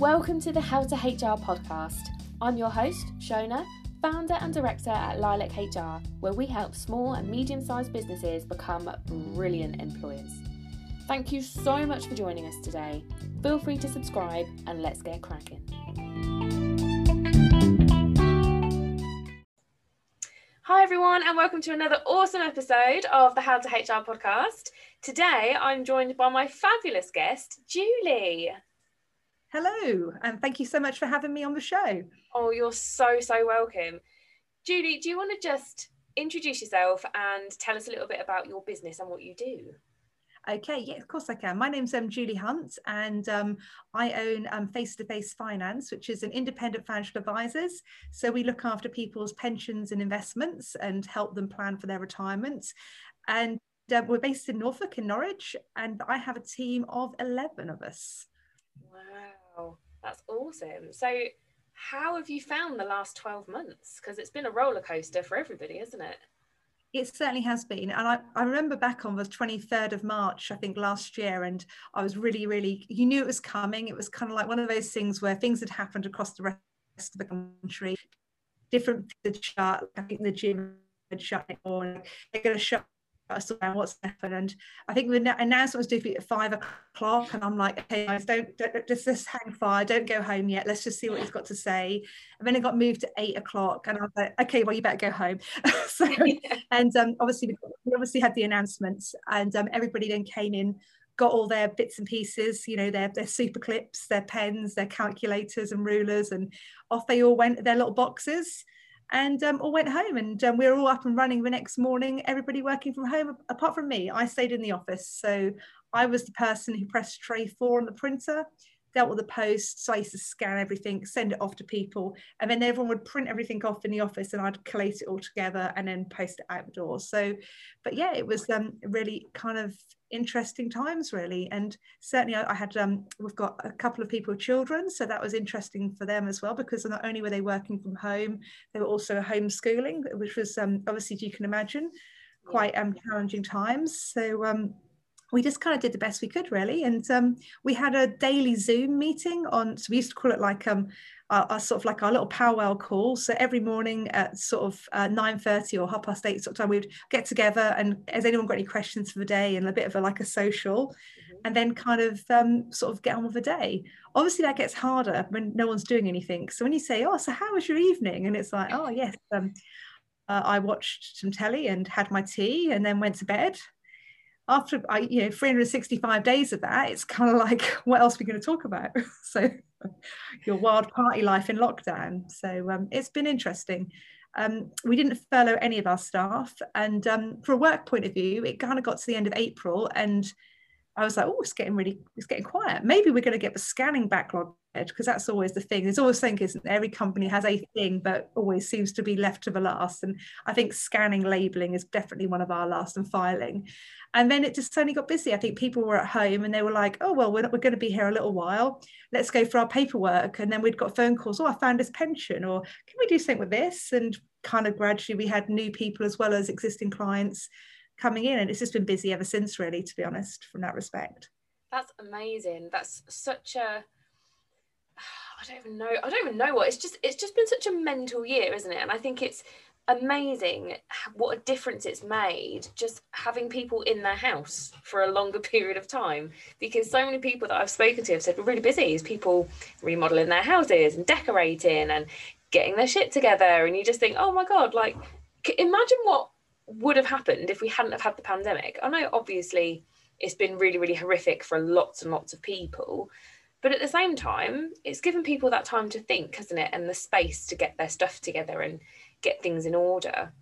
Welcome to the How to HR podcast. I'm your host, Shona, founder and director at Lilac HR, where we help small and medium sized businesses become brilliant employers. Thank you so much for joining us today. Feel free to subscribe and let's get cracking. Hi, everyone, and welcome to another awesome episode of the How to HR podcast. Today, I'm joined by my fabulous guest, Julie. Hello, and thank you so much for having me on the show. Oh, you're so, so welcome. Julie, do you want to just introduce yourself and tell us a little bit about your business and what you do? Okay, yeah, of course I can. My name's um, Julie Hunt, and um, I own um, Face to Face Finance, which is an independent financial advisors. So we look after people's pensions and investments and help them plan for their retirement. And uh, we're based in Norfolk, in Norwich, and I have a team of 11 of us. Wow, that's awesome. So, how have you found the last 12 months? Because it's been a roller coaster for everybody, isn't it? It certainly has been. And I, I remember back on the 23rd of March, I think last year, and I was really, really, you knew it was coming. It was kind of like one of those things where things had happened across the rest of the country. Different the chart, I think the gym had shut, it or they're going to shut us around what's happened. And I think the announcement was due to at five o'clock, and I'm like, okay, guys, don't, don't just, just hang fire, don't go home yet. Let's just see what he's got to say. And then it got moved to eight o'clock, and I was like, okay, well, you better go home. so, and um, obviously, we obviously had the announcements, and um, everybody then came in got all their bits and pieces, you know, their, their super clips, their pens, their calculators and rulers, and off they all went, their little boxes and um, all went home and um, we were all up and running the next morning everybody working from home apart from me i stayed in the office. So i was the person who pressed tray four on the printer dealt with the post so i used to scan everything send it off to people and then everyone would print everything off in the office and i'd collate it all together and then post it out the door. So but yeah it was um, really kind of interesting times really. And certainly I, I had um, we've got a couple of people with children so that was interesting for them as well because not only were they working from home they were also homeschooling which was um, obviously as you can imagine quite um, challenging times. So um, we just kind of did the best we could really. And um, we had a daily zoom meeting on so we used to call it like um our, our sort of like our little powwow call. So every morning at sort of uh, 9.30 or half past 8 sort of time we'd get together and has anyone got any questions for the day and a bit of a like a social mm-hmm. and then kind of um, sort of get on with the day. Obviously that gets harder when no one's doing anything. So when you say oh so how was your evening? and it's like oh yes um, uh, I watched some telly and had my tea and then went to bed after I, you know 365 days of that it's kind of like what else are we going to talk about? So your wild party life in lockdown. So um, it's been interesting. Um, we didn't furlough any of our staff and um, for a work point of view it kind of got to the end of april and I was like, oh, it's getting really, it's getting quiet. Maybe we're going to get the scanning backlog because that's always the thing. There's always thing, isn't? Every company has a thing, but always seems to be left to the last. And I think scanning labeling is definitely one of our last and filing. And then it just suddenly got busy. I think people were at home and they were like, oh, well, we're, we're going to be here a little while. Let's go for our paperwork. And then we'd got phone calls. Oh, I found this pension, or can we do something with this? And kind of gradually we had new people as well as existing clients coming in and it's just been busy ever since really to be honest from that respect that's amazing that's such a I don't even know I don't even know what it's just it's just been such a mental year isn't it and I think it's amazing what a difference it's made just having people in their house for a longer period of time because so many people that I've spoken to have said we're really busy is people remodeling their houses and decorating and getting their shit together and you just think oh my god like imagine what would have happened if we hadn't have had the pandemic. I know obviously it's been really, really horrific for lots and lots of people. But at the same time, it's given people that time to think, hasn't it? And the space to get their stuff together and get things in order.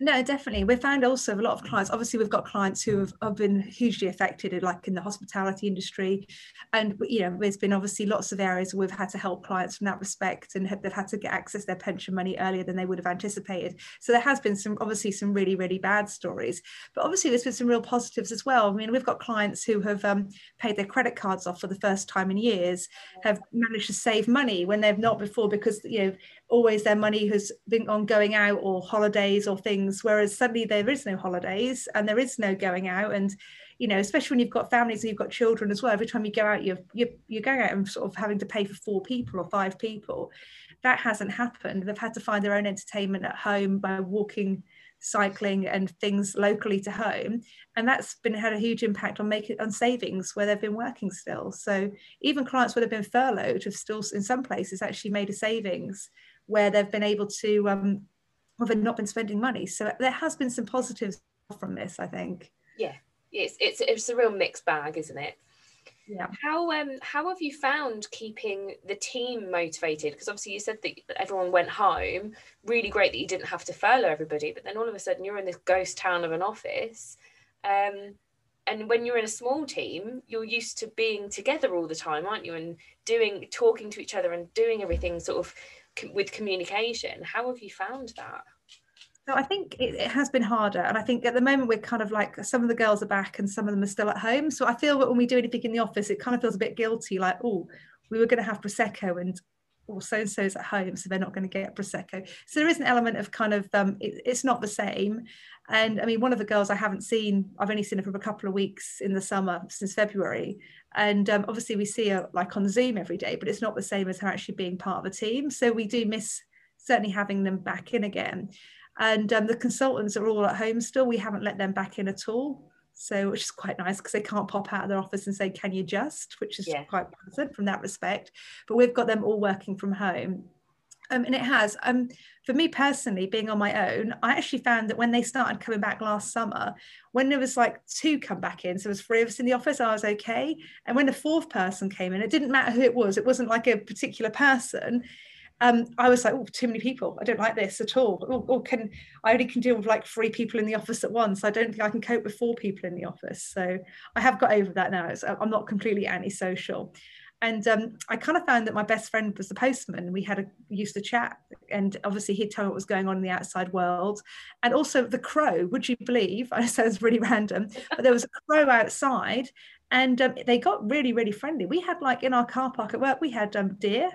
No, definitely. We found also a lot of clients. Obviously, we've got clients who have, have been hugely affected, like in the hospitality industry, and you know, there's been obviously lots of areas where we've had to help clients from that respect, and they've had to get access their pension money earlier than they would have anticipated. So there has been some, obviously, some really, really bad stories, but obviously there's been some real positives as well. I mean, we've got clients who have um, paid their credit cards off for the first time in years, have managed to save money when they've not before because you know always their money has been on going out or holidays or things things whereas suddenly there is no holidays and there is no going out. And you know especially when you've got families and you've got children as well every time you go out you're you're, you're going out and sort of having to pay for four people or five people. That hasn't happened. They've had to find their own entertainment at home by walking cycling and things locally to home. And that's been had a huge impact on making on savings where they've been working still. So even clients would have been furloughed have still in some places actually made a savings where they've been able to um have not been spending money. So there has been some positives from this i think. Yeah. It's it's it's a real mixed bag isn't it? Yeah. How um how have you found keeping the team motivated? Because obviously you said that everyone went home. Really great that you didn't have to furlough everybody but then all of a sudden you're in this ghost town of an office. Um and when you're in a small team you're used to being together all the time aren't you? And doing talking to each other and doing everything sort of with communication how have you found that so I think it, it, has been harder. And I think at the moment we're kind of like some of the girls are back and some of them are still at home. So I feel that when we do anything in the office, it kind of feels a bit guilty, like, oh, we were going to have Prosecco and or so and so's at home, so they're not going to get Prosecco. So there is an element of kind of um, it, it's not the same. And I mean, one of the girls I haven't seen, I've only seen her for a couple of weeks in the summer since February. And um, obviously we see her like on Zoom every day, but it's not the same as her actually being part of the team. So we do miss certainly having them back in again and um, the consultants are all at home still we haven't let them back in at all so which is quite nice because they can't pop out of their office and say can you just? which is yeah. quite pleasant from that respect. But we've got them all working from home. Um, and it has. Um, for me personally being on my own i actually found that when they started coming back last summer when there was like two come back in so there was three of us in the office i was okay. And when the fourth person came in it didn't matter who it was. It wasn't like a particular person um, I was like, oh, too many people. I don't like this at all. Or, can I only can deal with like three people in the office at once. I don't think I can cope with four people in the office. So I have got over that now. It's, I'm not completely antisocial. And um, I kind of found that my best friend was the postman. We had a used to chat, and obviously he'd tell me what was going on in the outside world. And also the crow. Would you believe? I it's really random, but there was a crow outside, and um, they got really, really friendly. We had like in our car park at work, we had um, deer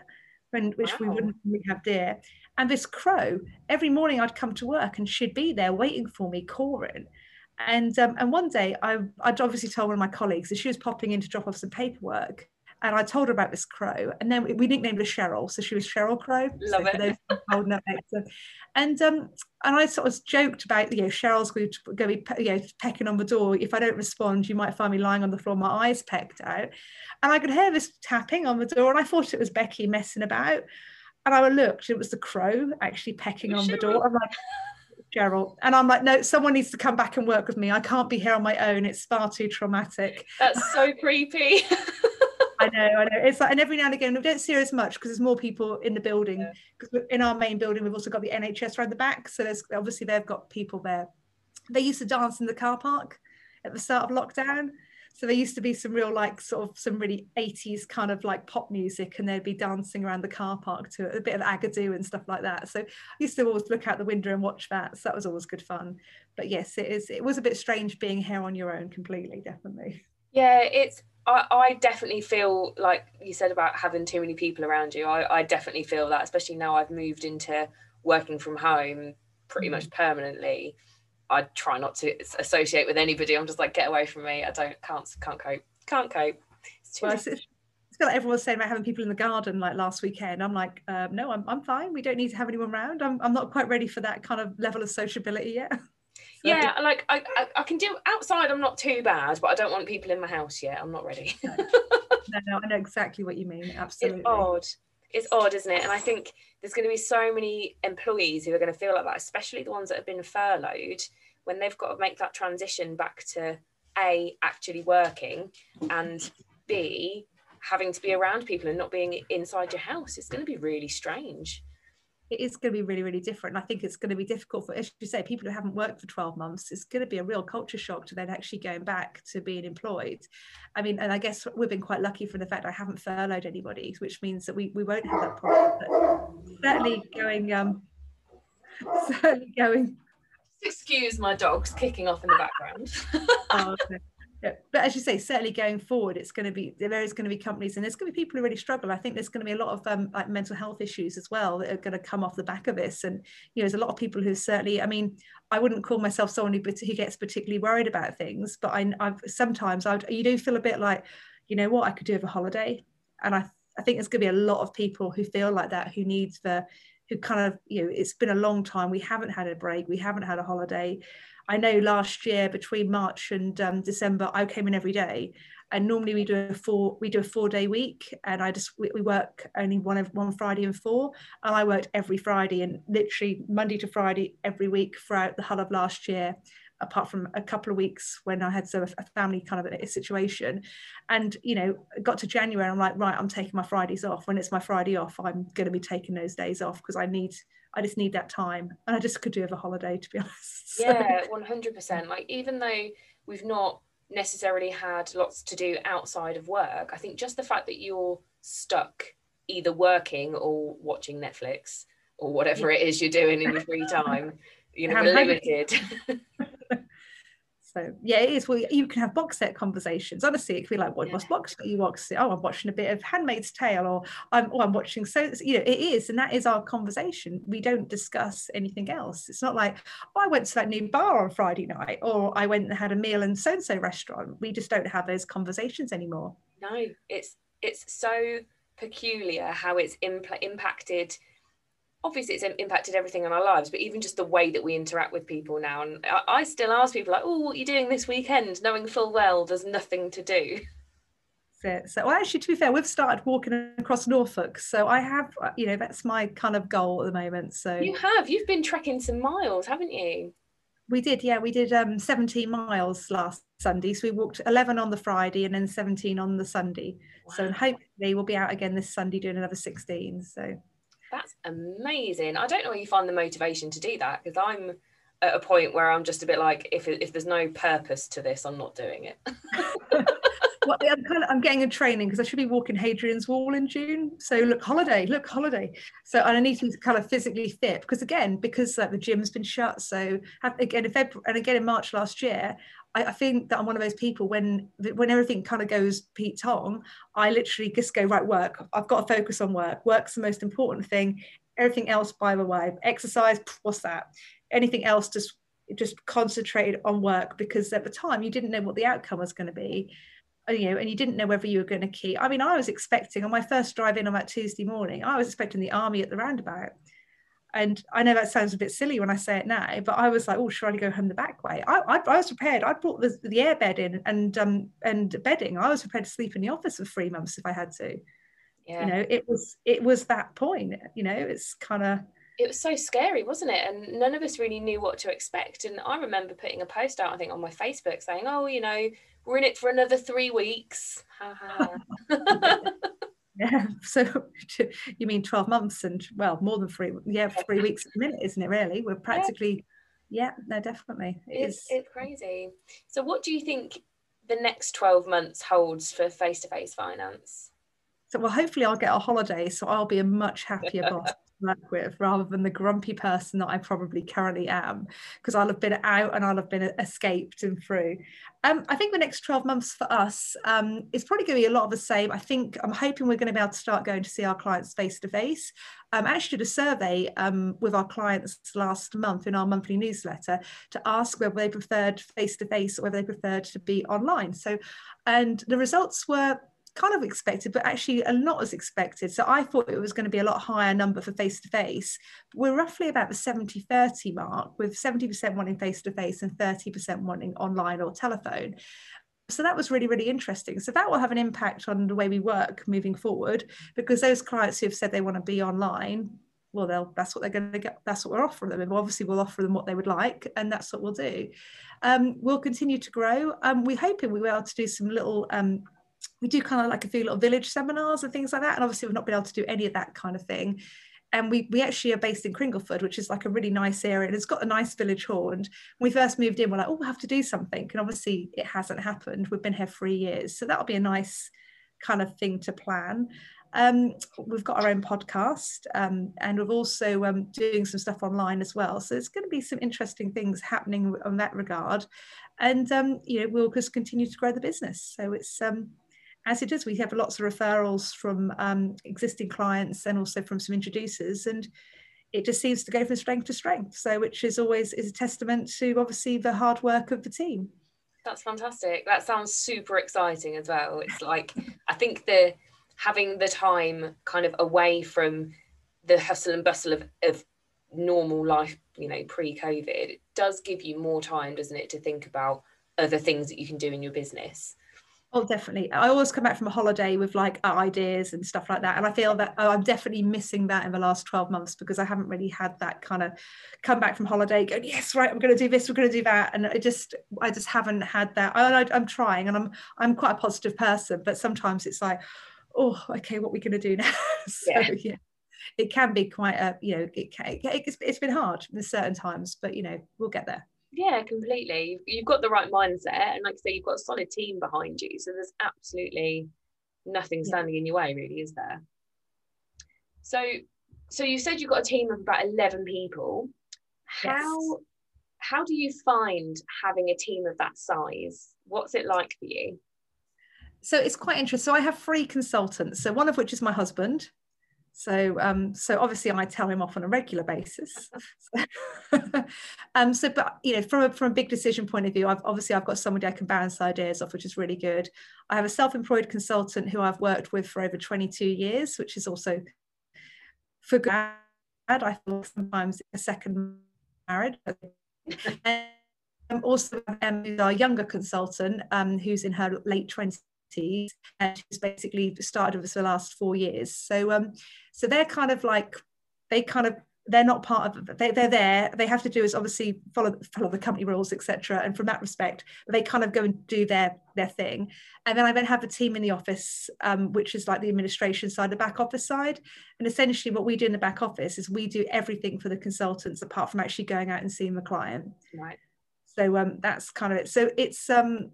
when, which wow. we wouldn't really have deer. And this crow, every morning I'd come to work and she'd be there waiting for me, cawing. And um, and one day I, I'd obviously told one of my colleagues that she was popping in to drop off some paperwork. And I told her about this crow, and then we nicknamed her Cheryl, so she was Cheryl Crow. Love so it. and um, and I sort of joked about you know Cheryl's going to, going to be you know pecking on the door. If I don't respond, you might find me lying on the floor, my eyes pecked out. And I could hear this tapping on the door, and I thought it was Becky messing about. And I looked, it was the crow actually pecking on the door. I'm like, Cheryl. And I'm like, no, someone needs to come back and work with me. I can't be here on my own. It's far too traumatic. That's so creepy. I know, I know. It's like, and every now and again, we don't see her as much because there's more people in the building. Because yeah. in our main building, we've also got the NHS around the back. So there's obviously they've got people there. They used to dance in the car park at the start of lockdown. So there used to be some real like sort of some really 80s kind of like pop music and they'd be dancing around the car park to a bit of agadoo and stuff like that. So I used to always look out the window and watch that. So that was always good fun. But yes, it is it was a bit strange being here on your own completely, definitely. Yeah, it's I, I definitely feel like you said about having too many people around you. I, I definitely feel that, especially now I've moved into working from home pretty mm. much permanently. I try not to associate with anybody. I'm just like, get away from me. I don't can't can't cope. Can't cope. It's too well, it's, it's like everyone was saying about having people in the garden like last weekend. I'm like, um, no, I'm, I'm fine. We don't need to have anyone around. I'm, I'm not quite ready for that kind of level of sociability yet. Yeah, like I, I, I, can do outside. I'm not too bad, but I don't want people in my house yet. I'm not ready. no. no, no, I know exactly what you mean. Absolutely. It's odd. It's odd, isn't it? And I think there's going to be so many employees who are going to feel like that, especially the ones that have been furloughed when they've got to make that transition back to a actually working and b having to be around people and not being inside your house it's going to be really strange it is going to be really really different i think it's going to be difficult for as you say people who haven't worked for 12 months it's going to be a real culture shock to then actually going back to being employed i mean and i guess we've been quite lucky from the fact i haven't furloughed anybody which means that we, we won't have that problem but certainly going um certainly going excuse my dogs kicking off in the background. oh, okay. But as you say, certainly going forward, it's going to be there is going to be companies, and there's going to be people who really struggle. I think there's going to be a lot of um, like mental health issues as well that are going to come off the back of this. And you know, there's a lot of people who certainly, I mean, I wouldn't call myself someone who, who gets particularly worried about things, but I, I've sometimes I you do feel a bit like, you know what, I could do with a holiday, and I I think there's going to be a lot of people who feel like that who needs the who kind of you know it's been a long time we haven't had a break we haven't had a holiday I know last year between March and um, December, I came in every day, and normally we do a four we do a four day week, and I just we, we work only one one Friday and four, and I worked every Friday and literally Monday to Friday every week throughout the whole of last year apart from a couple of weeks when I had of a family kind of a situation. And, you know, got to January, I'm like, right, I'm taking my Fridays off. When it's my Friday off, I'm going to be taking those days off because I need I just need that time. And I just could do with a holiday, to be honest. Yeah, 100%. Like, even though we've not necessarily had lots to do outside of work, I think just the fact that you're stuck either working or watching Netflix or whatever yeah. it is you're doing in your free time, you know, we're limited. So yeah, it is. Well, you can have box set conversations. Honestly, it could be like, "What yeah. box set you watching? Oh, I'm watching a bit of *Handmaid's Tale," or "I'm oh, I'm watching." So you know, it is, and that is our conversation. We don't discuss anything else. It's not like, "Oh, I went to that new bar on Friday night," or "I went and had a meal in so and so restaurant." We just don't have those conversations anymore. No, it's it's so peculiar how it's impacted obviously it's impacted everything in our lives but even just the way that we interact with people now and I, I still ask people like oh what are you doing this weekend? Knowing full well there's nothing to do. So, well, actually to be fair we've started walking across norfolk so i have uh, you know that's my kind of goal at the moment so you have? You've been trekking some miles haven't you? We did yeah we did um 17 miles last sunday so we walked 11 on the friday and then 17 on the sunday. Wow. so hopefully we'll be out again this sunday doing another 16 so that's amazing. I don't know where you find the motivation to do that because I'm at a point where I'm just a bit like, if if there's no purpose to this, I'm not doing it. well, I'm kind of I'm getting a training because I should be walking Hadrian's Wall in June. So look, holiday, look, holiday. So I need to be kind of physically fit because again, because like, the gym's been shut. So again, in February and again in March last year, I, I, think that I'm one of those people when when everything kind of goes Pete Tong, I literally just go right work. I've got to focus on work. Work's the most important thing. Everything else, by the way, exercise. What's that? Anything else, just just concentrated on work because at the time you didn't know what the outcome was going to be uh, you know, and you didn't know whether you were going to keep. I mean, I was expecting on my first drive in on that Tuesday morning, I was expecting the army at the roundabout. And I know that sounds a bit silly when I say it now, but I was like, oh, should I go home the back way? I, I, I was prepared. I brought the, the air bed in and um, and bedding. I was prepared to sleep in the office for three months if I had to. Yeah. You know, it was it was that point. You know, it's kind of it was so scary, wasn't it? And none of us really knew what to expect. And I remember putting a post out, I think, on my Facebook saying, "Oh, you know, we're in it for another three weeks." Yeah. So you mean 12 months and well, more than three, yeah, three weeks a minute, isn't it really? We're practically, yeah, no, definitely. It it's, is. It's crazy. So what do you think the next 12 months holds for face-to-face finance? So well, hopefully I'll get a holiday, so I'll be a much happier boss work with rather than the grumpy person that I probably currently am because I'll have been out and I'll have been escaped and through. Um, I think the next 12 months for us um, is probably going to be a lot of the same. I think I'm hoping we're going to be able to start going to see our clients face to face. I actually did a survey um, with our clients last month in our monthly newsletter to ask whether they preferred face to face or whether they preferred to be online. So, and the results were kind of expected, but actually a lot as expected. So I thought it was going to be a lot higher number for face to face. We're roughly about the 70 30 mark, with 70% wanting face to face and 30% wanting online or telephone. So that was really, really interesting. So that will have an impact on the way we work moving forward because those clients who have said they want to be online, well, they'll that's what they're going to get. That's what we're offering them. And obviously, we'll offer them what they would like, and that's what we'll do. Um, we'll continue to grow. Um, we're hoping we will to do some little um, we do kind of like a few little village seminars and things like that. And obviously, we've not been able to do any of that kind of thing. And we, we actually are based in Cringleford, which is like a really nice area. And it's got a nice village hall. And when we first moved in, we're like, oh, we'll have to do something. And obviously, it hasn't happened. We've been here three years. So that'll be a nice kind of thing to plan. Um, we've got our own podcast um, and we're also um, doing some stuff online as well. So there's going to be some interesting things happening on that regard. And, um, you know, we'll just continue to grow the business. So it's, um, as it is, we have lots of referrals from um, existing clients and also from some introducers. And it just seems to go from strength to strength. So, which is always is a testament to obviously the hard work of the team. That's fantastic. That sounds super exciting as well. It's like I think the having the time kind of away from the hustle and bustle of, of normal life, you know, pre-COVID, it does give you more time, doesn't it, to think about other things that you can do in your business. Oh, definitely. I always come back from a holiday with like uh, ideas and stuff like that. And I feel that oh, I'm definitely missing that in the last 12 months because I haven't really had that kind of come back from holiday going, yes, right, I'm going to do this, we're going to do that. And I just, I just haven't had that. I, am trying and I'm, I'm quite a positive person, but sometimes it's like, oh, okay, what are we going to do now? so, yeah. yeah. It can be quite a, you know, it can, it's, it's been hard in certain times, but you know, we'll get there. Yeah, completely. You've got the right mindset, and like I say, you've got a solid team behind you. So there's absolutely nothing standing yeah. in your way, really, is there? So, so you said you've got a team of about eleven people. How yes. how do you find having a team of that size? What's it like for you? So it's quite interesting. So I have three consultants. So one of which is my husband, so, um, so obviously I tell him off on a regular basis. um, so, but you know, from a, from a big decision point of view, I've obviously I've got somebody I can bounce ideas off, which is really good. I have a self-employed consultant who I've worked with for over 22 years, which is also for good. I feel sometimes a second marriage. and also um, our younger consultant, um, who's in her late 20s and she's basically started with us for the last four years. So um, so they're kind of like they kind of they're not part of they, they're there. They have to do is obviously follow follow the company rules etc and from that respect they kind of go and do their their thing. And then i then have a team in the office um, which is like the administration side the back office side. And essentially what we do in the back office is we do everything for the consultants apart from actually going out and seeing the client. Right. So um, that's kind of it. So it's um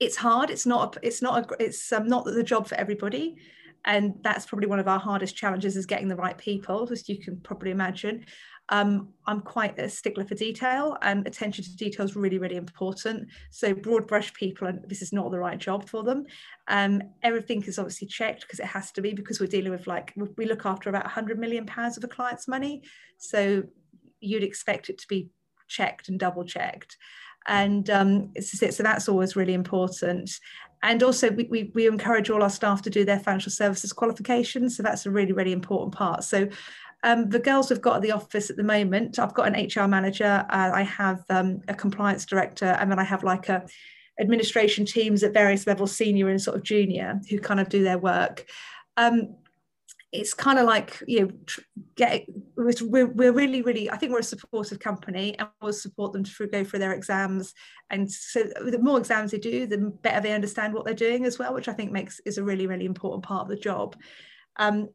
it's hard it's not a, it's not a, it's um, not the job for everybody and that's probably one of our hardest challenges is getting the right people as you can probably imagine um, I'm quite a stickler for detail and attention to detail is really, really important. So broad brush people, and this is not the right job for them. Um, everything is obviously checked because it has to be because we're dealing with like, we look after about 100 million pounds of a client's money. So you'd expect it to be checked and double checked and um, so that's always really important. And also we, we, we, encourage all our staff to do their financial services qualifications so that's a really really important part. So um, the girls we've got at the office at the moment i've got an hr manager uh, i have um, a compliance director and then i have like a administration teams at various levels senior and sort of junior who kind of do their work. Um, it's kind of like you know get we're, we're really really i think we're a supportive company and we'll support them to go through their exams. And so the more exams they do the better they understand what they're doing as well which i think makes is a really really important part of the job. Um,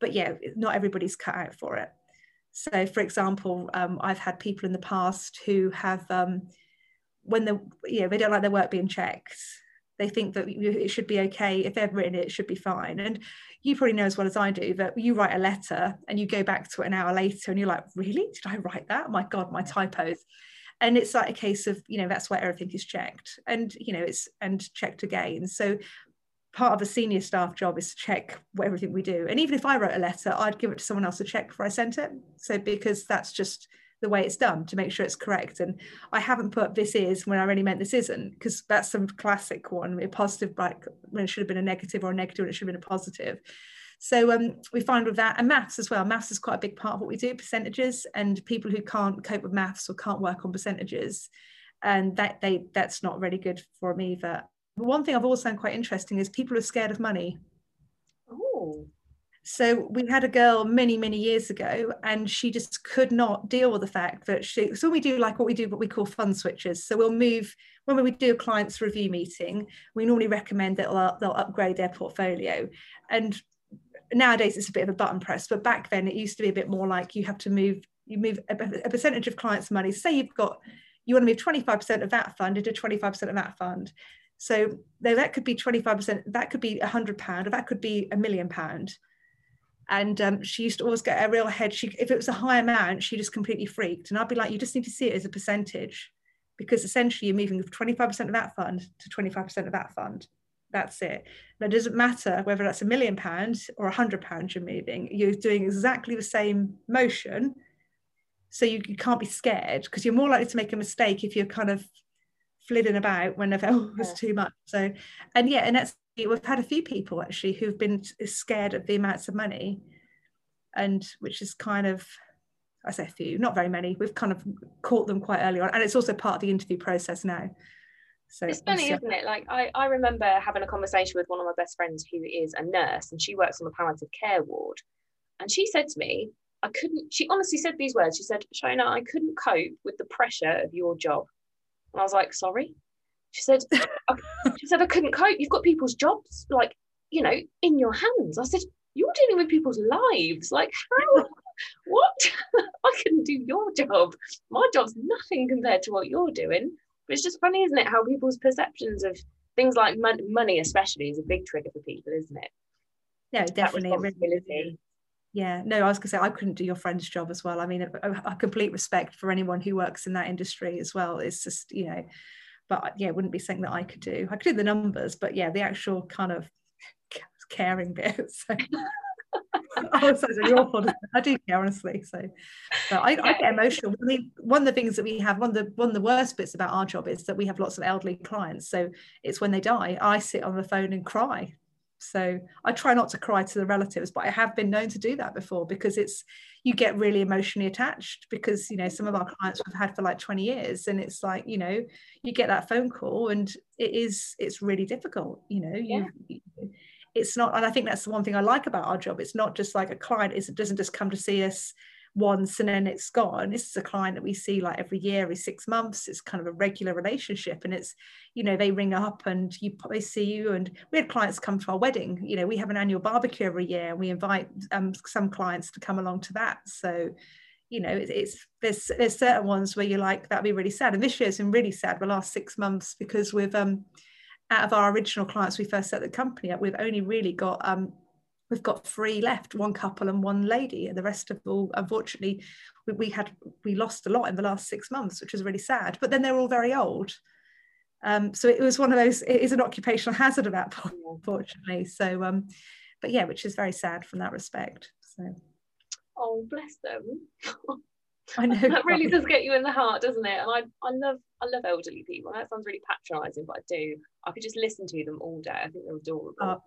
but yeah not everybody's cut out for it. So for example um, i've had people in the past who have um, when the you know they don't like their work being checked they think that it should be okay. If they've written it, it should be fine. And you probably know as well as I do that you write a letter and you go back to it an hour later and you're like really? Did I write that? My god my typos. And it's like a case of you know that's where everything is checked. And you know it's and checked again. So part of a senior staff job is to check everything we do. And even if I wrote a letter I'd give it to someone else to check before I sent it. So because that's just the way it's done to make sure it's correct. And I haven't put this is when I really meant this isn't, because that's some classic one, a positive like when it should have been a negative or a negative when it should have been a positive. So um, we find with that and maths as well. Maths is quite a big part of what we do, percentages, and people who can't cope with maths or can't work on percentages, and that they that's not really good for me either. But one thing I've always found quite interesting is people are scared of money. Oh. So we had a girl many, many years ago, and she just could not deal with the fact that she. So we do like what we do, what we call fund switches. So we'll move when we do a client's review meeting. We normally recommend that they'll, they'll upgrade their portfolio, and nowadays it's a bit of a button press. But back then it used to be a bit more like you have to move. You move a, a percentage of clients' money. Say you've got you want to move 25% of that fund into 25% of that fund So though that could be 25%, that could be a hundred pound, or that could be a million pound. And um, she used to always get a real head. She, if it was a high amount, she just completely freaked. And I'd be like, you just need to see it as a percentage, because essentially you're moving 25% of that fund to 25% of that fund. That's it. It doesn't matter whether that's a million pounds or a hundred pounds you're moving. You're doing exactly the same motion. So you, you can't be scared because you're more likely to make a mistake if you're kind of flitting about when it was too much. So, and yeah, and that's we've had a few people actually who've been scared of the amounts of money, and which is kind of I say a few, not very many. We've kind of caught them quite early on, and it's also part of the interview process now. So it's funny, isn't it? Like I, I remember having a conversation with one of my best friends who is a nurse, and she works on the palliative care ward, and she said to me, I couldn't. She honestly said these words. She said, "Shona, I couldn't cope with the pressure of your job." And I was like, "Sorry." She said, "She said I couldn't cope. You've got people's jobs, like you know, in your hands." I said, "You're dealing with people's lives. Like how? what? I couldn't do your job. My job's nothing compared to what you're doing." But it's just funny, isn't it? How people's perceptions of things like money, especially, is a big trigger for people, isn't it? Yeah, definitely yeah no i was going to say i couldn't do your friend's job as well i mean a, a, complete respect for anyone who works in that industry as well it's just you know but yeah it wouldn't be something that i could do i could do the numbers but yeah the actual kind of caring bit so oh, so. I do care honestly. So, but I, I, get emotional. I mean, one of the things that we have, one of the one of the worst bits about our job is that we have lots of elderly clients. So it's when they die, I sit on the phone and cry so I try not to cry to the relatives, but I have been known to do that before because it's you get really emotionally attached because you know some of our mm. clients we've had for like 20 years and it's like you know you get that phone call and it is it's really difficult you know you, yeah. it's not and I think that's the one thing I like about our job it's not just like a client it doesn't just come to see us once and then it's gone. This is a client that we see like every year, every six months. It's kind of a regular relationship. And it's, you know, they ring up and you they see you. And we had clients come to our wedding. You know, we have an annual barbecue every year and we invite um, some clients to come along to that. So, you know, it's, it's there's there's certain ones where you're like, that'd be really sad. And this year's been really sad the last six months because we've um out of our original clients we first set the company up, we've only really got um we've got three left one couple and one lady and the rest of all unfortunately we, we, had we lost a lot in the last six months which was really sad but then they're all very old um, so it was one of those it is an occupational hazard at that point unfortunately so um, but yeah which is very sad from that respect so oh bless them I know that really does get you in the heart, doesn't it? And I, I love, I love elderly people. That sounds really patronising, but I do. I could just listen to them all day. I think they're adorable. Oh,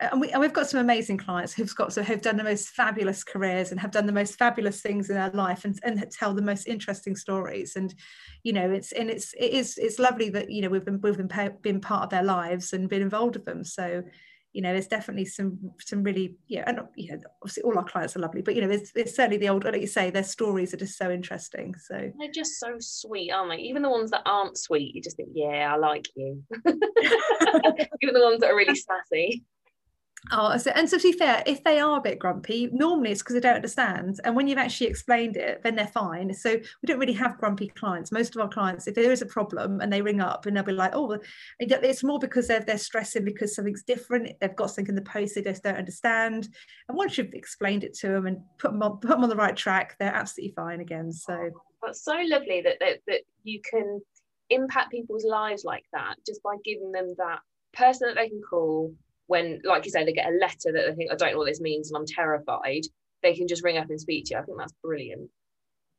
Uh, and, we, and we've got some amazing clients who've got so who've done the most fabulous careers and have done the most fabulous things in their life and, and tell the most interesting stories. And you know it's and it's it is it's lovely that you know we've been we've been, been part of their lives and been involved with them. So you know there's definitely some some really yeah and you know obviously all our clients are lovely but you know there's, there's certainly the old like you say their stories are just so interesting. So they're just so sweet aren't they? Even the ones that aren't sweet you just think yeah i like you. Even the ones that are really sassy Oh, so, and so to be fair, if they are a bit grumpy, normally it's because they don't understand. And when you've actually explained it, then they're fine. So we don't really have grumpy clients. Most of our clients, if there is a problem and they ring up and they'll be like, oh, it's more because they're, they're stressing because something's different. They've got something in the post they just don't understand. And once you've explained it to them and put them on, put them on the right track, they're absolutely fine again. So oh, that's so lovely that, that, that you can impact people's lives like that just by giving them that person that they can call when, like you say, they get a letter that they think, I don't know what this means and I'm terrified, they can just ring up and speak to you. I think that's brilliant.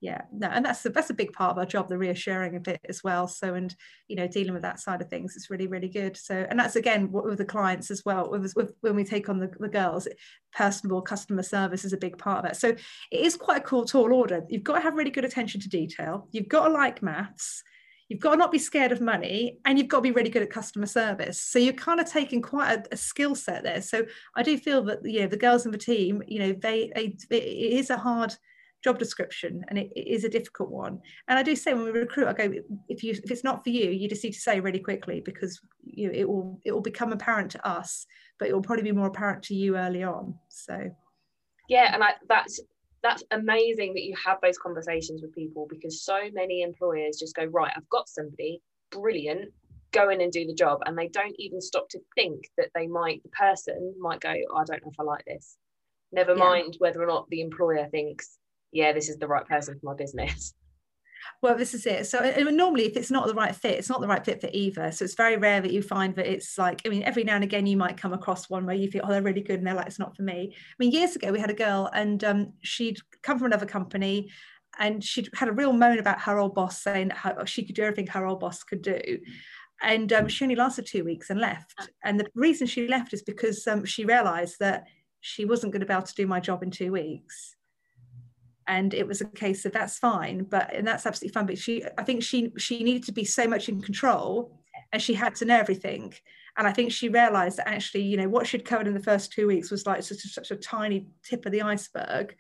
Yeah, no, and that's that's a big part of our job, the reassuring of it as well. So, and you know, dealing with that side of things is really, really good. So, and that's again with the clients as well. With, with when we take on the, the girls, personable customer service is a big part of that So, it is quite a cool tall order. You've got to have really good attention to detail. You've got to like maths you've got to not be scared of money and you've got to be really good at customer service. So you're kind of taking quite a, a skill set there. So i do feel that you know the girls in the team you know they, they it is a hard job description and it, it is a difficult one. And i do say when we recruit i go if you if it's not for you you just need to say really quickly because you know, it will it will become apparent to us but it will probably be more apparent to you early on. So yeah and I, that's that's amazing that you have those conversations with people because so many employers just go right i've got somebody brilliant go in and do the job and they don't even stop to think that they might the person might go oh, i don't know if i like this never yeah. mind whether or not the employer thinks yeah this is the right person for my business well this is it. So normally if it's not the right fit it's not the right fit for either. So it's very rare that you find that it's like i mean every now and again you might come across one where you feel oh they're really good and they're like it's not for me. I mean years ago we had a girl and um, she'd come from another company and she'd had a real moan about her old boss saying how she could do everything her old boss could do. And um, she only lasted two weeks and left. And the reason she left is because um, she realized that she wasn't going to be able to do my job in two weeks and it was a case of that's fine but and that's absolutely fine but she i think she she needed to be so much in control and she had to know everything. And i think she realized that actually you know what she'd covered in the first two weeks was like such, such a tiny tip of the iceberg.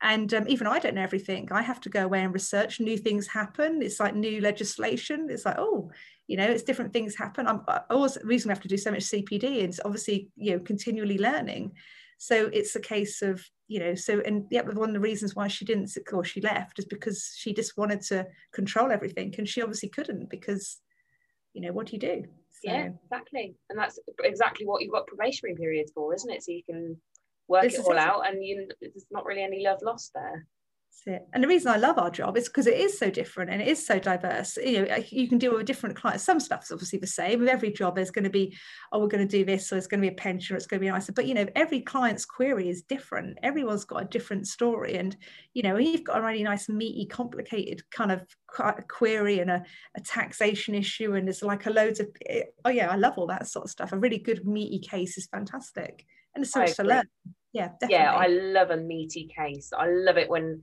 And um, even i don't know everything. I have to go away and research. New things happen. It's like new legislation. It's like oh you know it's different things happen. I'm I always reason we have to do so much cpd and it's obviously you know continually learning so it's a case of you know so and yeah one of the reasons why she didn't or she left is because she just wanted to control everything and she obviously couldn't because you know what do you do? So, yeah exactly. And that's exactly what you've got probationary periods for isn't it? So you can work it all out and you there's not really any love lost there it. And the reason I love our job is because it is so different and it is so diverse. You know, you can deal with different clients. Some stuff's obviously the same. With every job, there's going to be, oh, we're going to do this, or it's going to be a pension, or it's going to be an ISA. But you know, every client's query is different. Everyone's got a different story, and you know, you've got a really nice, meaty, complicated kind of query and a, a taxation issue, and there's like a loads of, eh, oh yeah, I love all that sort of stuff. A really good meaty case is fantastic, and it's so much to learn. Yeah, definitely. yeah, I love a meaty case. I love it when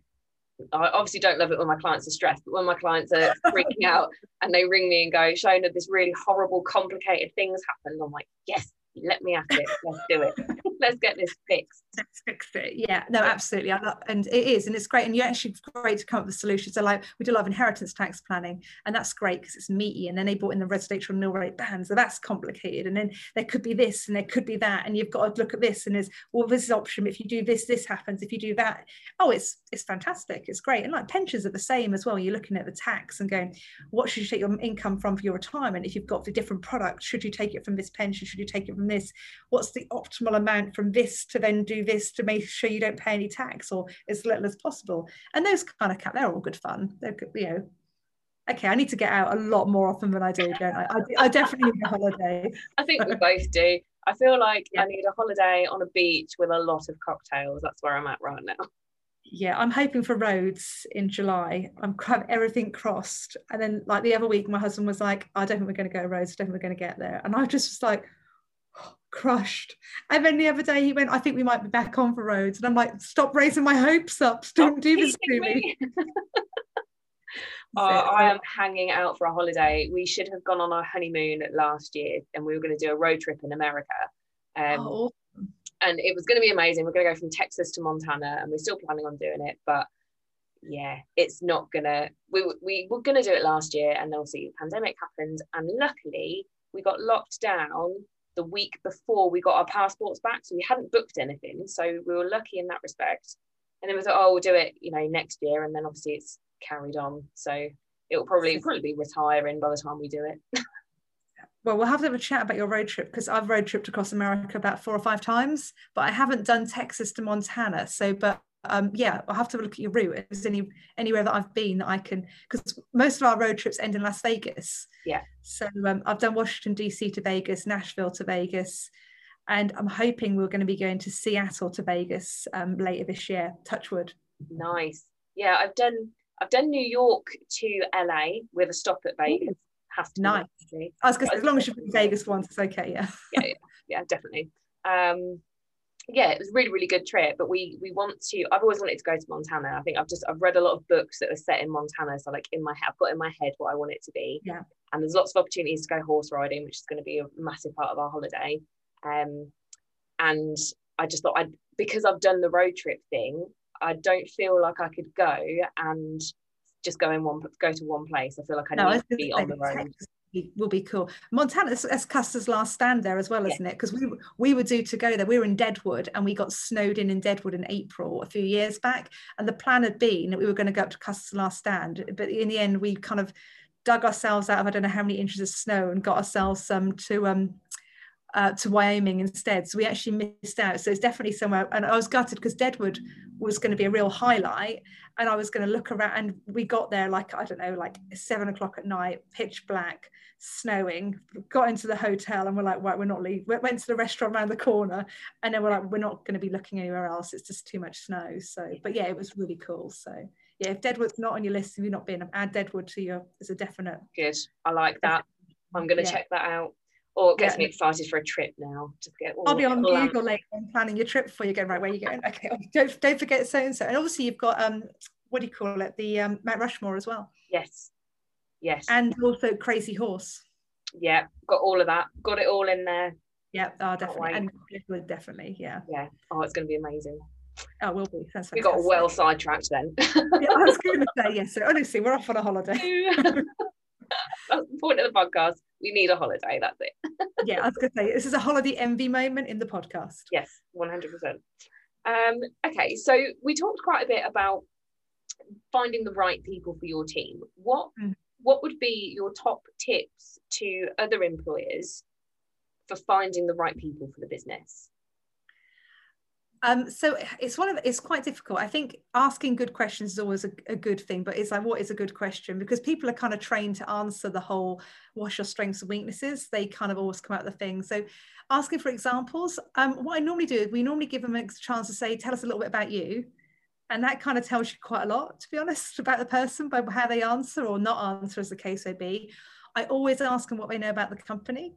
I obviously don't love it when my clients are stressed, but when my clients are freaking out and they ring me and go, Shona, this really horrible, complicated things happened, I'm like, yes, let me at it. Let's do it. Let's get this fixed. Let's fix it. Yeah, no, absolutely. I love, and it is, and it's great. And you're actually great to come up with solutions. So, like, we do a lot of inheritance tax planning, and that's great because it's meaty. And then they brought in the residential nil rate band, so that's complicated. And then there could be this, and there could be that, and you've got to look at this. And there's well, this is option. If you do this, this happens. If you do that, oh, it's it's fantastic. It's great. And like pensions are the same as well. You're looking at the tax and going, what should you take your income from for your retirement? If you've got the different products, should you take it from this pension? Should you take it from this what's the optimal amount from this to then do this to make sure you don't pay any tax or as little as possible and those kind of they're all good fun they're good you know okay i need to get out a lot more often than i do don't i i, I definitely need a holiday i think we both do i feel like yeah. i need a holiday on a beach with a lot of cocktails that's where i'm at right now yeah, I'm hoping for Rhodes in July. I'm kind of everything crossed. And then like the other week, my husband was like, I don't think we're going to go to Rhodes. I don't think we're going to get there. And I just was like, crushed. And then the other day he went, I think we might be back on for Rhodes. And I'm like, stop raising my hopes up. Don't do this to me. oh, I am hanging out for a holiday. We should have gone on our honeymoon last year and we were going to do a road trip in America. Um, oh. And it was going to be amazing. We're going to go from Texas to Montana and we're still planning on doing it. But yeah, it's not going to, we, we were going to do it last year and obviously the pandemic happened. And luckily we got locked down the week before we got our passports back. So we hadn't booked anything. So we were lucky in that respect. And then we thought, oh, we'll do it, you know, next year. And then obviously it's carried on. So it'll probably probably be retiring by the time we do it. well, we'll have to have a chat about your road trip because I've road tripped across America about four or five times, but I haven't done Texas to Montana. So, but um, yeah, I'll have to look at your route. If there's any anywhere that I've been that I can because most of our road trips end in Las Vegas. Yeah. So um, I've done Washington DC to Vegas, Nashville to Vegas, and I'm hoping we're going to be going to Seattle to Vegas um, later this year. Touchwood. Nice. Yeah, I've done I've done New York to LA with a stop at Vegas. To nice. I was going to say, as long as you've been Vegas once, it's okay. Yeah. yeah, yeah, yeah, definitely. Um, yeah, it was a really, really good trip. But we we want to. I've always wanted to go to Montana. I think I've just I've read a lot of books that are set in Montana. So like in my head, I've got in my head what I want it to be. Yeah. And there's lots of opportunities to go horse riding, which is going to be a massive part of our holiday. Um, and I just thought I'd because I've done the road trip thing, I don't feel like I could go and just go in one go to one place. I feel like I no, need to be on the road will be cool. Montana, that's Custer's last stand there as well, isn't it? Because we we were due to go there. We were in Deadwood and we got snowed in in Deadwood in April a few years back. And the plan had been that we were going to go up to Custer's last stand, but in the end, we kind of dug ourselves out of I don't know how many inches of snow and got ourselves some to um uh, to Wyoming instead. So we actually missed out. So it's definitely somewhere. And I was gutted because Deadwood was going to be a real highlight. And I was going to look around. And we got there like, I don't know, like seven o'clock at night, pitch black, snowing. Got into the hotel and we're like, right, we're not leaving. We went to the restaurant around the corner. And then we're like, we're not going to be looking anywhere else. It's just too much snow. So, but yeah, it was really cool. So yeah, if Deadwood's not on your list, if you're not being, add Deadwood to your, as a definite. Good. I like that. I'm going to yeah. check that out. Or it gets yeah. me excited for a trip now. Just get I'll be on Google later and planning your trip before you go. Right, where are you going? Okay, don't don't forget so and so. And obviously you've got um what do you call it? The um, Mount Rushmore as well. Yes. Yes. And also Crazy Horse. Yeah, got all of that. Got it all in there. Yeah, oh, definitely. And definitely, yeah. Yeah. Oh, it's going to be amazing. Oh, will be. That's we got well sidetracked then. yeah, I was going to say yes. So honestly, we're off on a holiday. That's the point of the podcast. We need a holiday. That's it. yeah, I was going to say this is a holiday envy moment in the podcast. Yes, one hundred percent. Um, okay, so we talked quite a bit about finding the right people for your team. What mm. what would be your top tips to other employers for finding the right people for the business? Um, so it's one of it's quite difficult. I think asking good questions is always a, a, good thing, but it's like what is a good question? Because people are kind of trained to answer the whole what's your strengths and weaknesses. They kind of always come out the thing. So asking for examples, um, what I normally do is we normally give them a chance to say, tell us a little bit about you. And that kind of tells you quite a lot, to be honest, about the person by how they answer or not answer, as the case may be. I always ask them what they know about the company.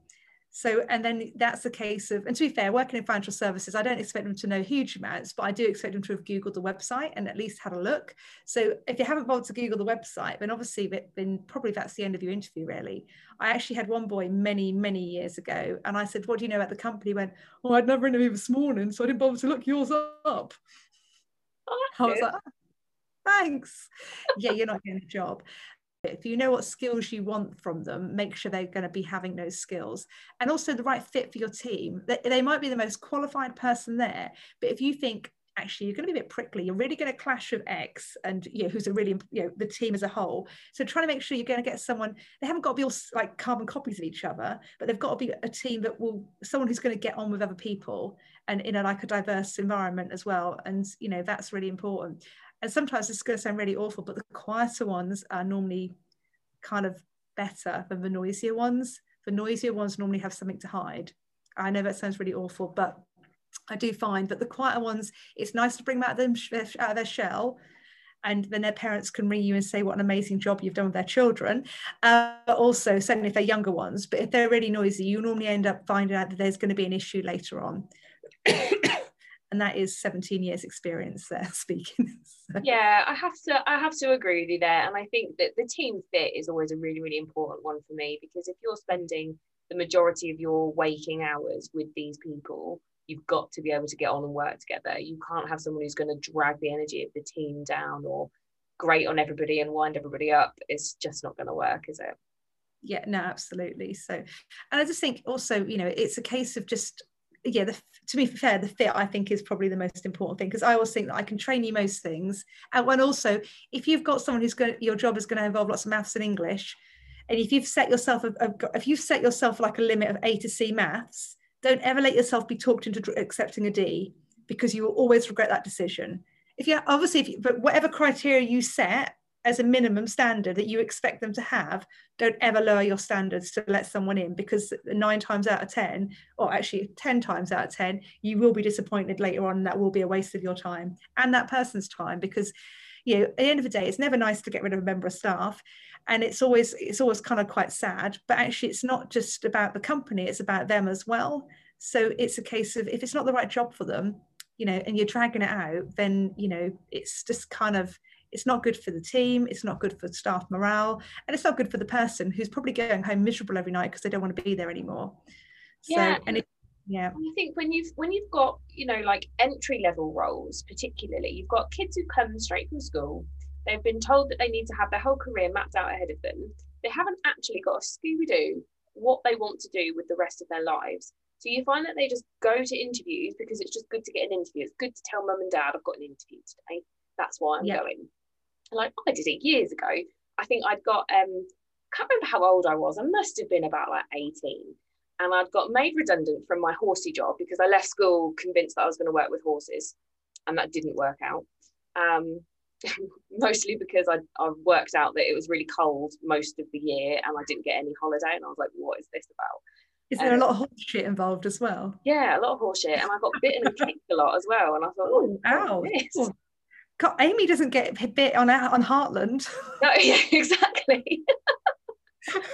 So, and then that's the case of, and to be fair, working in financial services, I don't expect them to know huge amounts, but I do expect them to have Googled the website and at least had a look. So if you haven't bothered to Google the website, then obviously then probably that's the end of your interview, really. I actually had one boy many, many years ago, and I said, what do you know about the company? He went, oh, I'd never interviewed this morning, so I didn't bother to look yours up. Oh, I was like, thanks. yeah, you're not getting a job if you know what skills you want from them make sure they're going to be having those skills. And also the right fit for your team. They, might be the most qualified person there but if you think actually you're going to be a bit prickly. You're really going to clash with x and you know who's a really you know the team as a whole. So trying to make sure you're going to get someone they haven't got to be all like carbon copies of each other but they've got to be a team that will someone who's going to get on with other people and in a like a diverse environment as well. And you know that's really important and sometimes it's going to sound really awful, but the quieter ones are normally kind of better than the noisier ones. The noisier ones normally have something to hide. I know that sounds really awful, but I do find that the quieter ones, it's nice to bring them out of, them, out of their shell and then their parents can ring you and say what an amazing job you've done with their children. Uh, but also, certainly if they're younger ones, but if they're really noisy, you normally end up finding out that there's going to be an issue later on and that is 17 years experience there speaking. So. yeah i have to i have to agree with you there and i think that the team fit is always a really really important one for me because if you're spending the majority of your waking hours with these people you've got to be able to get on and work together. You can't have someone who's going to drag the energy of the team down or grate on everybody and wind everybody up. It's just not going to work is it? Yeah no absolutely. So and i just think also you know it's a case of just yeah, the, to be fair, the fit I think is probably the most important thing because I always think that I can train you most things. And when also, if you've got someone who's going, your job is going to involve lots of maths and English, and if you've set yourself, a, a, if you've set yourself like a limit of A to C maths, don't ever let yourself be talked into accepting a D because you will always regret that decision. If you obviously, if you, but whatever criteria you set, as a minimum standard that you expect them to have, don't ever lower your standards to let someone in because nine times out of 10, or actually 10 times out of 10, you will be disappointed later on. That will be a waste of your time and that person's time because you know, at the end of the day, it's never nice to get rid of a member of staff. And it's always it's always kind of quite sad. But actually it's not just about the company, it's about them as well. So it's a case of if it's not the right job for them, you know, and you're dragging it out, then you know, it's just kind of it's not good for the team it's not good for staff morale and it's not good for the person who's probably going home miserable every night because they don't want to be there anymore. Yeah. so and it, yeah. I think when you've when you've got you know like entry level roles particularly you've got kids who come straight from school they've been told that they need to have their whole career mapped out ahead of them they haven't actually got a scooby-doo what they want to do with the rest of their lives. So you find that they just go to interviews because it's just good to get an interview it's good to tell mum and dad i've got an interview today. That's why i'm yeah. going like oh, I did it years ago. I think I'd got um can't remember how old I was. I must have been about like 18. And I'd got made redundant from my horsey job because I left school convinced that I was going to work with horses. And that didn't work out. Um, mostly because I, I worked out that it was really cold most of the year and I didn't get any holiday. And I was like, what is this about? Is there um, a lot of horse shit involved as well? Yeah, a lot of horse shit. And I got bitten and kicked a lot as well. And I thought, oh, ow. God, Amy doesn't get bit on on Heartland. No, yeah, exactly.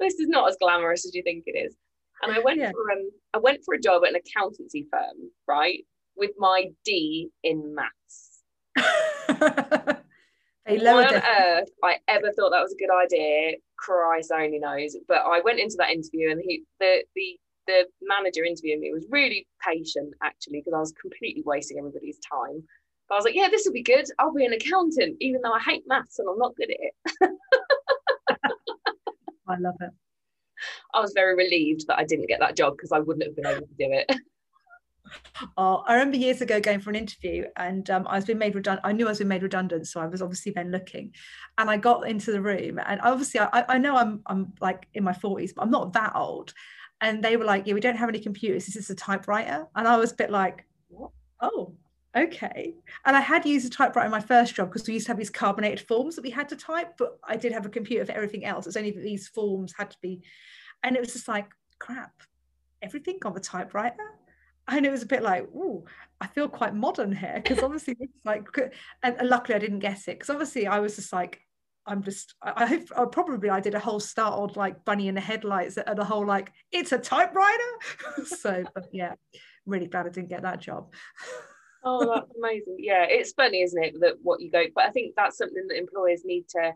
this is not as glamorous as you think it is. And I went yeah. for um, I went for a job at an accountancy firm, right, with my D in maths. they Why on earth I ever thought that was a good idea? Christ only knows. But I went into that interview, and he, the the the manager interviewing me was really patient actually because I was completely wasting everybody's time. But I was like, yeah, this will be good. I'll be an accountant, even though I hate maths and I'm not good at it. I love it. I was very relieved that I didn't get that job because I wouldn't have been able to do it. Oh, I remember years ago going for an interview and um, I was being made redundant. I knew I was being made redundant, so I was obviously then looking. And I got into the room, and obviously I, I know I'm I'm like in my 40s, but I'm not that old. And they were like, "Yeah, we don't have any computers. This is a typewriter." And I was a bit like, "What? Oh, okay. And I had used a typewriter in my first job because we used to have these carbonated forms that we had to type, but I did have a computer for everything else. It's only that these forms had to be, and it was just like, crap, everything on the typewriter. And it was a bit like, oh, I feel quite modern here because obviously it's like, and, luckily I didn't get it because obviously I was just like, I'm just I, I oh, probably I did a whole start startled like bunny in the headlights and the whole like it's a typewriter. so yeah, really glad I didn't get that job. oh, that's amazing. Yeah, it's funny, isn't it, that what you go, but I think that's something that employers need to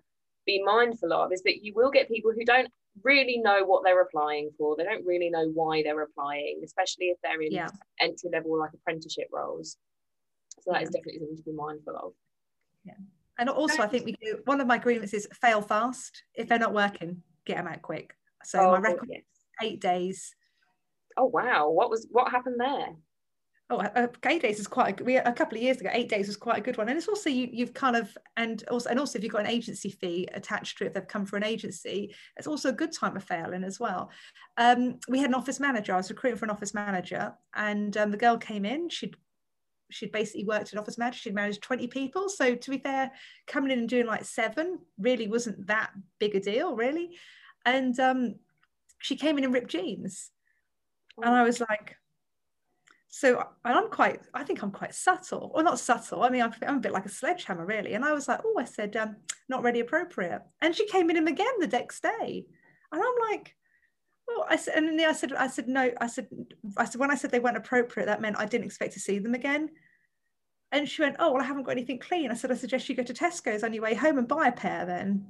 be mindful of is that you will get people who don't really know what they're applying for. They don't really know why they're applying, especially if they're in yeah. entry level like apprenticeship roles. So that yeah. is definitely something to be mindful of. Yeah. And also, I think we do one of my agreements is fail fast. If they're not working, get them out quick. So oh, my record yes. eight days. Oh wow! What was what happened there? Oh, uh, days is quite a, we, a couple of years ago. Eight days was quite a good one, and it's also you, you've kind of and also and also if you've got an agency fee attached to it, if they've come for an agency, it's also a good time of failing as well. Um, we had an office manager. I was recruiting for an office manager, and um, the girl came in. She'd she'd basically worked at office manager. She'd managed twenty people. So to be fair, coming in and doing like seven really wasn't that big a deal, really. And um, she came in in ripped jeans, and I was like so I'm quite, I think I'm quite subtle, or not subtle. I mean, I'm, I'm, a bit like a sledgehammer, really. And I was like, oh, I said, um, not really appropriate. And she came in him again the next day, and I'm like, well, I said, and then I said, I said no, I said, I said when I said they weren't appropriate, that meant I didn't expect to see them again. And she went, oh, well, I haven't got anything clean. I said, I suggest you go to Tesco's on your way home and buy a pair then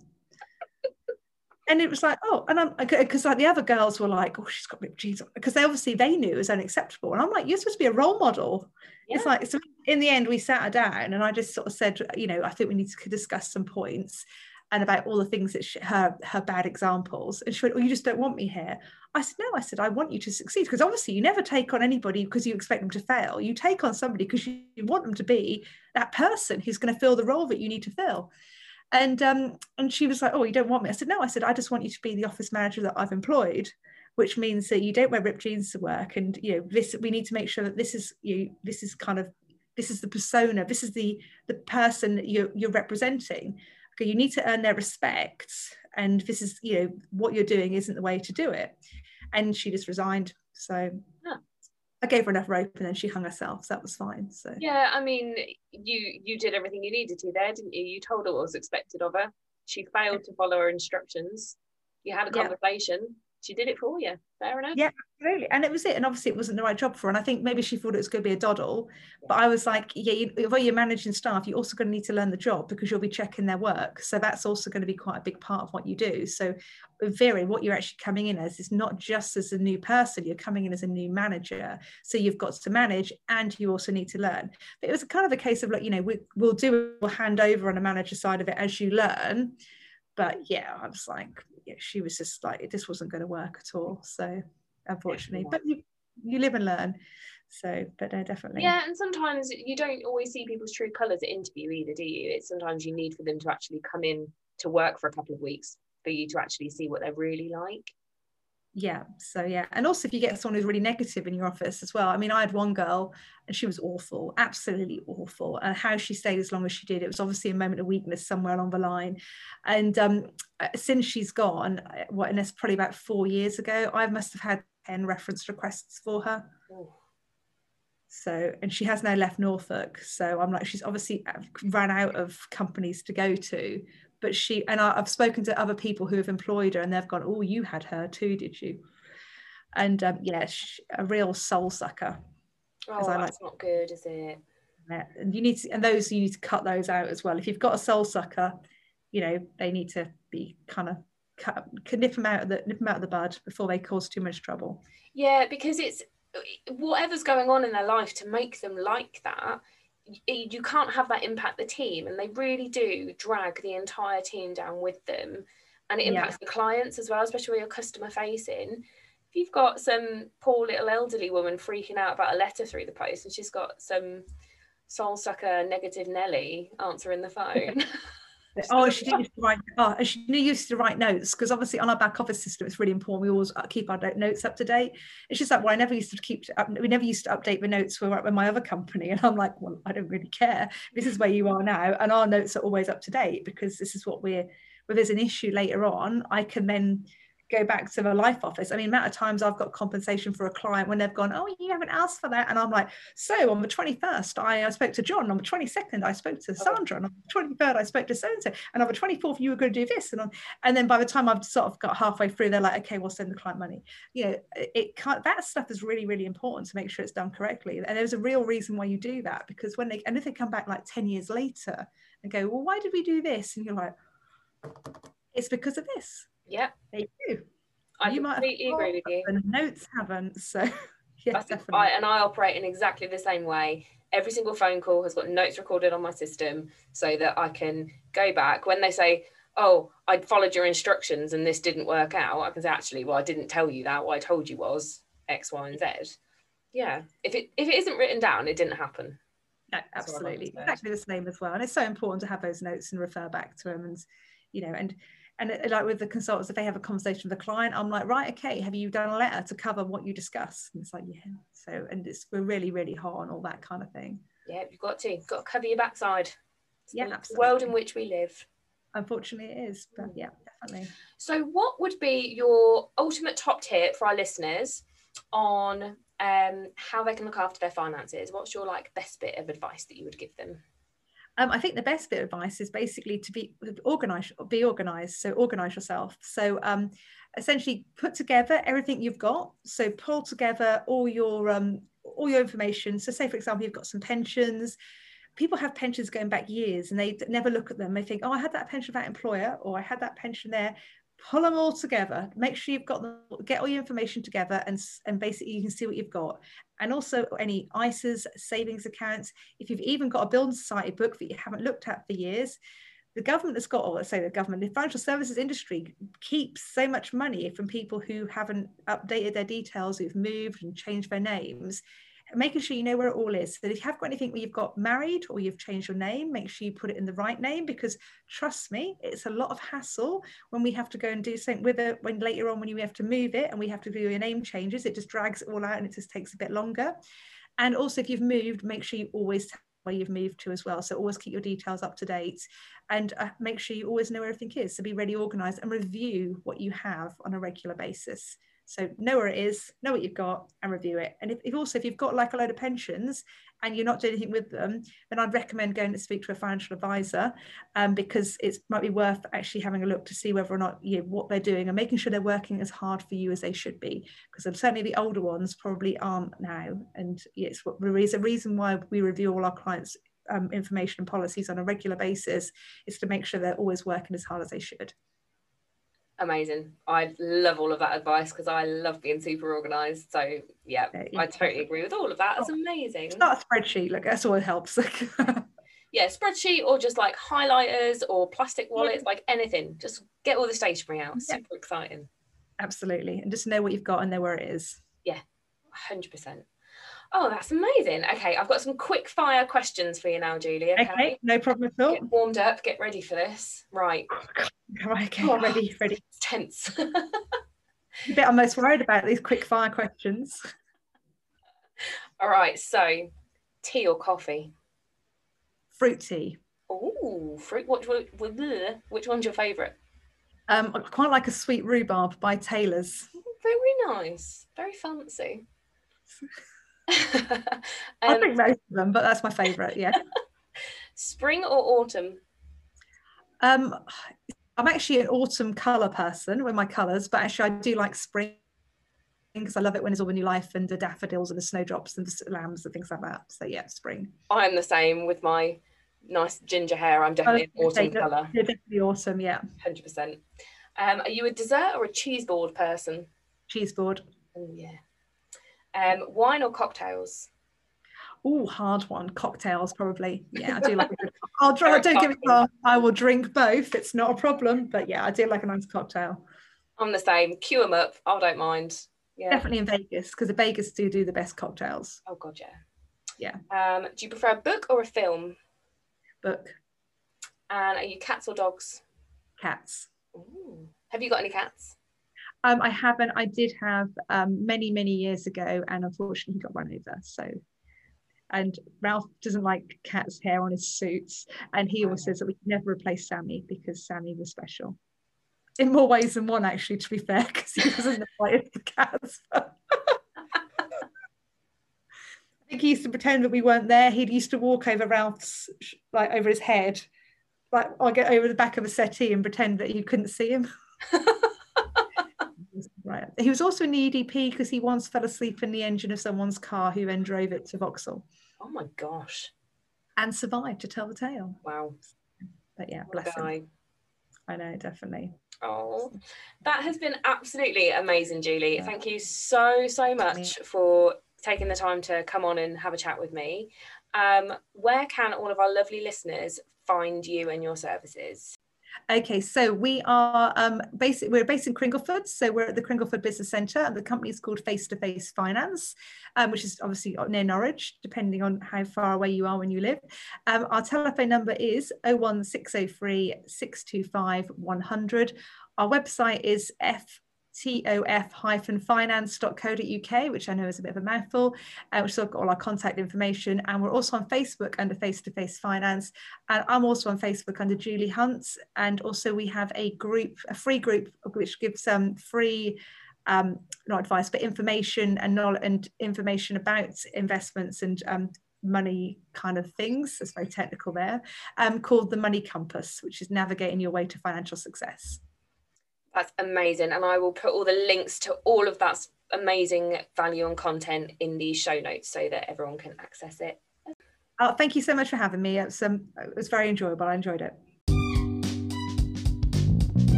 and it was like, oh, and I'm because like the other girls were like, oh, she's got ripped jeans because they obviously they knew it was unacceptable, and I'm like, you're supposed to be a role model. Yeah. It's like so in the end we sat her down, and I just sort of said, you know, I think we need to discuss some points and about all the things that she, her her bad examples. And she went, oh, you just don't want me here. I said, no. I said, I want you to succeed because obviously you never take on anybody because you expect them to fail. You take on somebody because you want them to be that person who's going to fill the role that you need to fill. And um, and she was like, "Oh, you don't want me?" I said, "No." I said, "I just want you to be the office manager that I've employed." Which means that you don't wear ripped jeans to work, and you know this. We need to make sure that this is you. This is kind of this is the persona. This is the the person you're you're representing. Okay, you need to earn their respect, and this is you know what you're doing isn't the way to do it. And she just resigned. So I gave her enough rope and then she hung herself. So that was fine. So yeah, I mean, you you did everything you needed to there, didn't you? You told her what was expected of her. She failed to follow her instructions. You had a conversation. She did it for you. Fair enough. Yeah, absolutely. And it was it. And obviously, it wasn't the right job for her. And I think maybe she thought it was going to be a doddle. But I was like, yeah, you, although you're managing staff, you're also going to need to learn the job because you'll be checking their work. So that's also going to be quite a big part of what you do. So, Very, what you're actually coming in as is not just as a new person, you're coming in as a new manager. So you've got to manage and you also need to learn. But it was kind of a case of like, you know, we, we'll do, we'll hand over on the manager side of it as you learn. But yeah, I was like, yeah, she was just like, this wasn't going to work at all. So unfortunately, but you, you live and learn. So, but definitely. Yeah, and sometimes you don't always see people's true colours at interview either, do you? It's sometimes you need for them to actually come in to work for a couple of weeks for you to actually see what they're really like yeah so yeah and also if you get someone who's really negative in your office as well i mean i had one girl and she was awful absolutely awful and how she stayed as long as she did it was obviously a moment of weakness somewhere along the line and um, uh, since she's gone uh, what and it's probably about four years ago i must have had 10 reference requests for her Ooh. so and she has now left norfolk so i'm like she's obviously uh, ran out of companies to go to but she and I, have spoken to other people who have employed her and they've gone oh you had her too did you? And um, yeah a real soul sucker oh that's like, not good is it? Yeah, and you need to and those you need to cut those out as well. If you've got a soul sucker you know they need to be kind of cut, nip them out of the nip them out of the bud before they cause too much trouble. Yeah because it's whatever's going on in their life to make them like that you can't have that impact the team and they really do drag the entire team down with them and it impacts yeah. the clients as well especially when you're customer facing if you've got some poor little elderly woman freaking out about a letter through the post and she's got some soul sucker negative nelly answering the phone oh, she didn't used to write. Oh, she used to write notes because obviously on our back office system, it's really important. We always keep our notes up to date. It's just like, well, I never used to keep. We never used to update the notes with, with my other company, and I'm like, well, I don't really care. This is where you are now, and our notes are always up to date because this is what we're. If there's an issue later on, I can then go back to the life office. I mean, amount of times I've got compensation for a client when they've gone, oh, you haven't asked for that. And I'm like, so on the 21st, I, I spoke to John. On the 22nd, I spoke to oh. Sandra. And on the 23rd, I spoke to so-and-so. And on the 24th, you were going to do this. And, on, and then by the time I've sort of got halfway through, they're like, okay, we'll send the client money. You know, it can't, that stuff is really, really important to make sure it's done correctly. And there's a real reason why you do that because when they, and if they come back like 10 years later and go, well, why did we do this? And you're like, it's because of this. Yeah. They do. I you completely agree with you. The notes haven't, so yeah, definitely. I, and I operate in exactly the same way. Every single phone call has got notes recorded on my system so that I can go back when they say, "Oh, I followed your instructions and this didn't work out." I can say, "Actually, well, I didn't tell you that. What I told you was X, Y, and Z." Yeah, if it if it isn't written down, it didn't happen. No, absolutely, exactly the same as well. And it's so important to have those notes and refer back to them, and you know, and and it, like with the consultants if they have a conversation with a client i'm like right okay have you done a letter to cover what you discuss and it's like yeah. So and it's we're really really hot on all that kind of thing. Yeah you've got to you've got to cover your backside. It's yeah the world in which we live. Unfortunately it is but yeah definitely. So what would be your ultimate top tip for our listeners on um, how they can look after their finances? What's your like best bit of advice that you would give them um, I think the best bit of advice is basically to be organized, be organized. So organize yourself. So um, essentially put together everything you've got. So pull together all your um, all your information. So say for example, you've got some pensions. People have pensions going back years and they never look at them. They think, oh, I had that pension from that employer or I had that pension there pull them all together make sure you've got them get all your information together and and basically you can see what you've got. And also any ISAs savings accounts if you've even got a building society book that you haven't looked at for years the government has got or let's say the government the financial services industry keeps so much money from people who haven't updated their details who've moved and changed their names making sure you know where it all is. So if you have got anything where you've got married or you've changed your name, make sure you put it in the right name because trust me, it's a lot of hassle when we have to go and do something with it when later on when you have to move it and we have to do your name changes, it just drags it all out and it just takes a bit longer. And also if you've moved, make sure you always tell where you've moved to as well. So always keep your details up to date and uh, make sure you always know where everything is. So be really organized and review what you have on a regular basis. So know where it is, know what you've got, and review it. And if, if, also if you've got like a load of pensions and you're not doing anything with them, then I'd recommend going to speak to a financial advisor um, because it might be worth actually having a look to see whether or not you know, what they're doing and making sure they're working as hard for you as they should be. Because certainly the older ones probably aren't now, and it's what is a reason why we review all our clients' um, information and policies on a regular basis is to make sure they're always working as hard as they should amazing. I love all of that advice because I love being super organized. So yeah, I totally agree with all of that. It's oh, amazing. Start a spreadsheet, like that's all it helps. yeah, spreadsheet or just like highlighters or plastic wallets, like anything. Just get all the stationery out. Yeah. Super exciting. Absolutely. And just know what you've got and know where it is. Yeah, hundred percent. Oh, that's amazing. Okay, I've got some quick fire questions for you now, Julie. Okay, Okay, no problem at all. get warmed up, get ready for this. Right, Right, okay, Oh. ready, ready. it's tense. The bit I'm most worried about these quick fire questions. All right, so tea or coffee? Fruit tea. Oh, fruit. What- which one's your favourite? Um, I quite like a sweet rhubarb by Taylor's. Very nice, very fancy. I um, think most of them, but that's my favourite. Yeah. spring or autumn? Um, I'm actually an autumn colour person with my colours, but actually I do like spring because I love it when it's all the new life and the daffodils and the snowdrops and the lambs and things like that. So yeah, spring. I'm the same with my nice ginger hair. I'm definitely an I autumn colour, Yeah, definitely autumn. Yeah, hundred percent. Um, are you a dessert or a cheese board person? cheese board. Oh yeah. Um, wine or cocktails? Oh, hard one. Cocktails, probably. Yeah, I do like. A good, I'll. Very Don't get me wrong. I will drink both. It's not a problem. But yeah, I do like a nice cocktail. I'm the same. Cue them up. I don't mind. Yeah. Definitely in Vegas because the Vegas do do the best cocktails. Oh god, yeah. Yeah. Um, do you prefer a book or a film? Book And are you cats or dogs? cats. Ooh. Have you got any cats? Um, I haven't. I did have um, many, many years ago, and unfortunately, he got run over. So, and Ralph doesn't like cat's hair on his suits, and he always says that we can never replace Sammy because Sammy was special. In more ways than one, actually, to be fair, because he wasn't as the cats. I think he used to pretend that we weren't there. He'd used to walk over Ralph's, like over his head, like I get over the back of a settee and pretend that you couldn't see him. Right. He was also an EDP because he once fell asleep in the engine of someone's car who then drove it to Vauxhall Oh my gosh. and survived to tell the tale. Wow. But yeah, What bless him. I know, definitely. Oh, that has been absolutely amazing, Julie. Yeah. Thank you so, so much for taking the time to come on and have a chat with me. Um, where can all of our lovely listeners find you and your services? Okay, so we are um, basic. We're based in Cringleford, so we're at the Cringleford Business Centre, and the company is called Face to Face Finance, um, which is obviously near Norwich, depending on how far away you are when you live. Um, our telephone number is 01603 625 100. Our website is ftof-finance.co.uk, which I know is a bit of a mouthful, uh, which has got all our contact information. And we're also on Facebook under Face to Face Finance. And I'm also on Facebook under Julie Hunt. And also we have a group, a free group, which gives um, free, um, not advice, but information and knowledge and information about investments and um, money kind of things. It's very technical there. Um, called the Money Compass, which is navigating your way to financial success. That's amazing. And I will put all the links to all of that amazing value and content in the show notes so that everyone can access it. Oh, thank you so much for having me. It was, um, it was very enjoyable. I enjoyed it.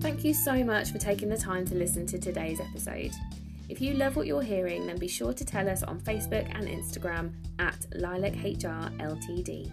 Thank you so much for taking the time to listen to today's episode. If you love what you're hearing, then be sure to tell us on Facebook and Instagram at Lilac HR Ltd.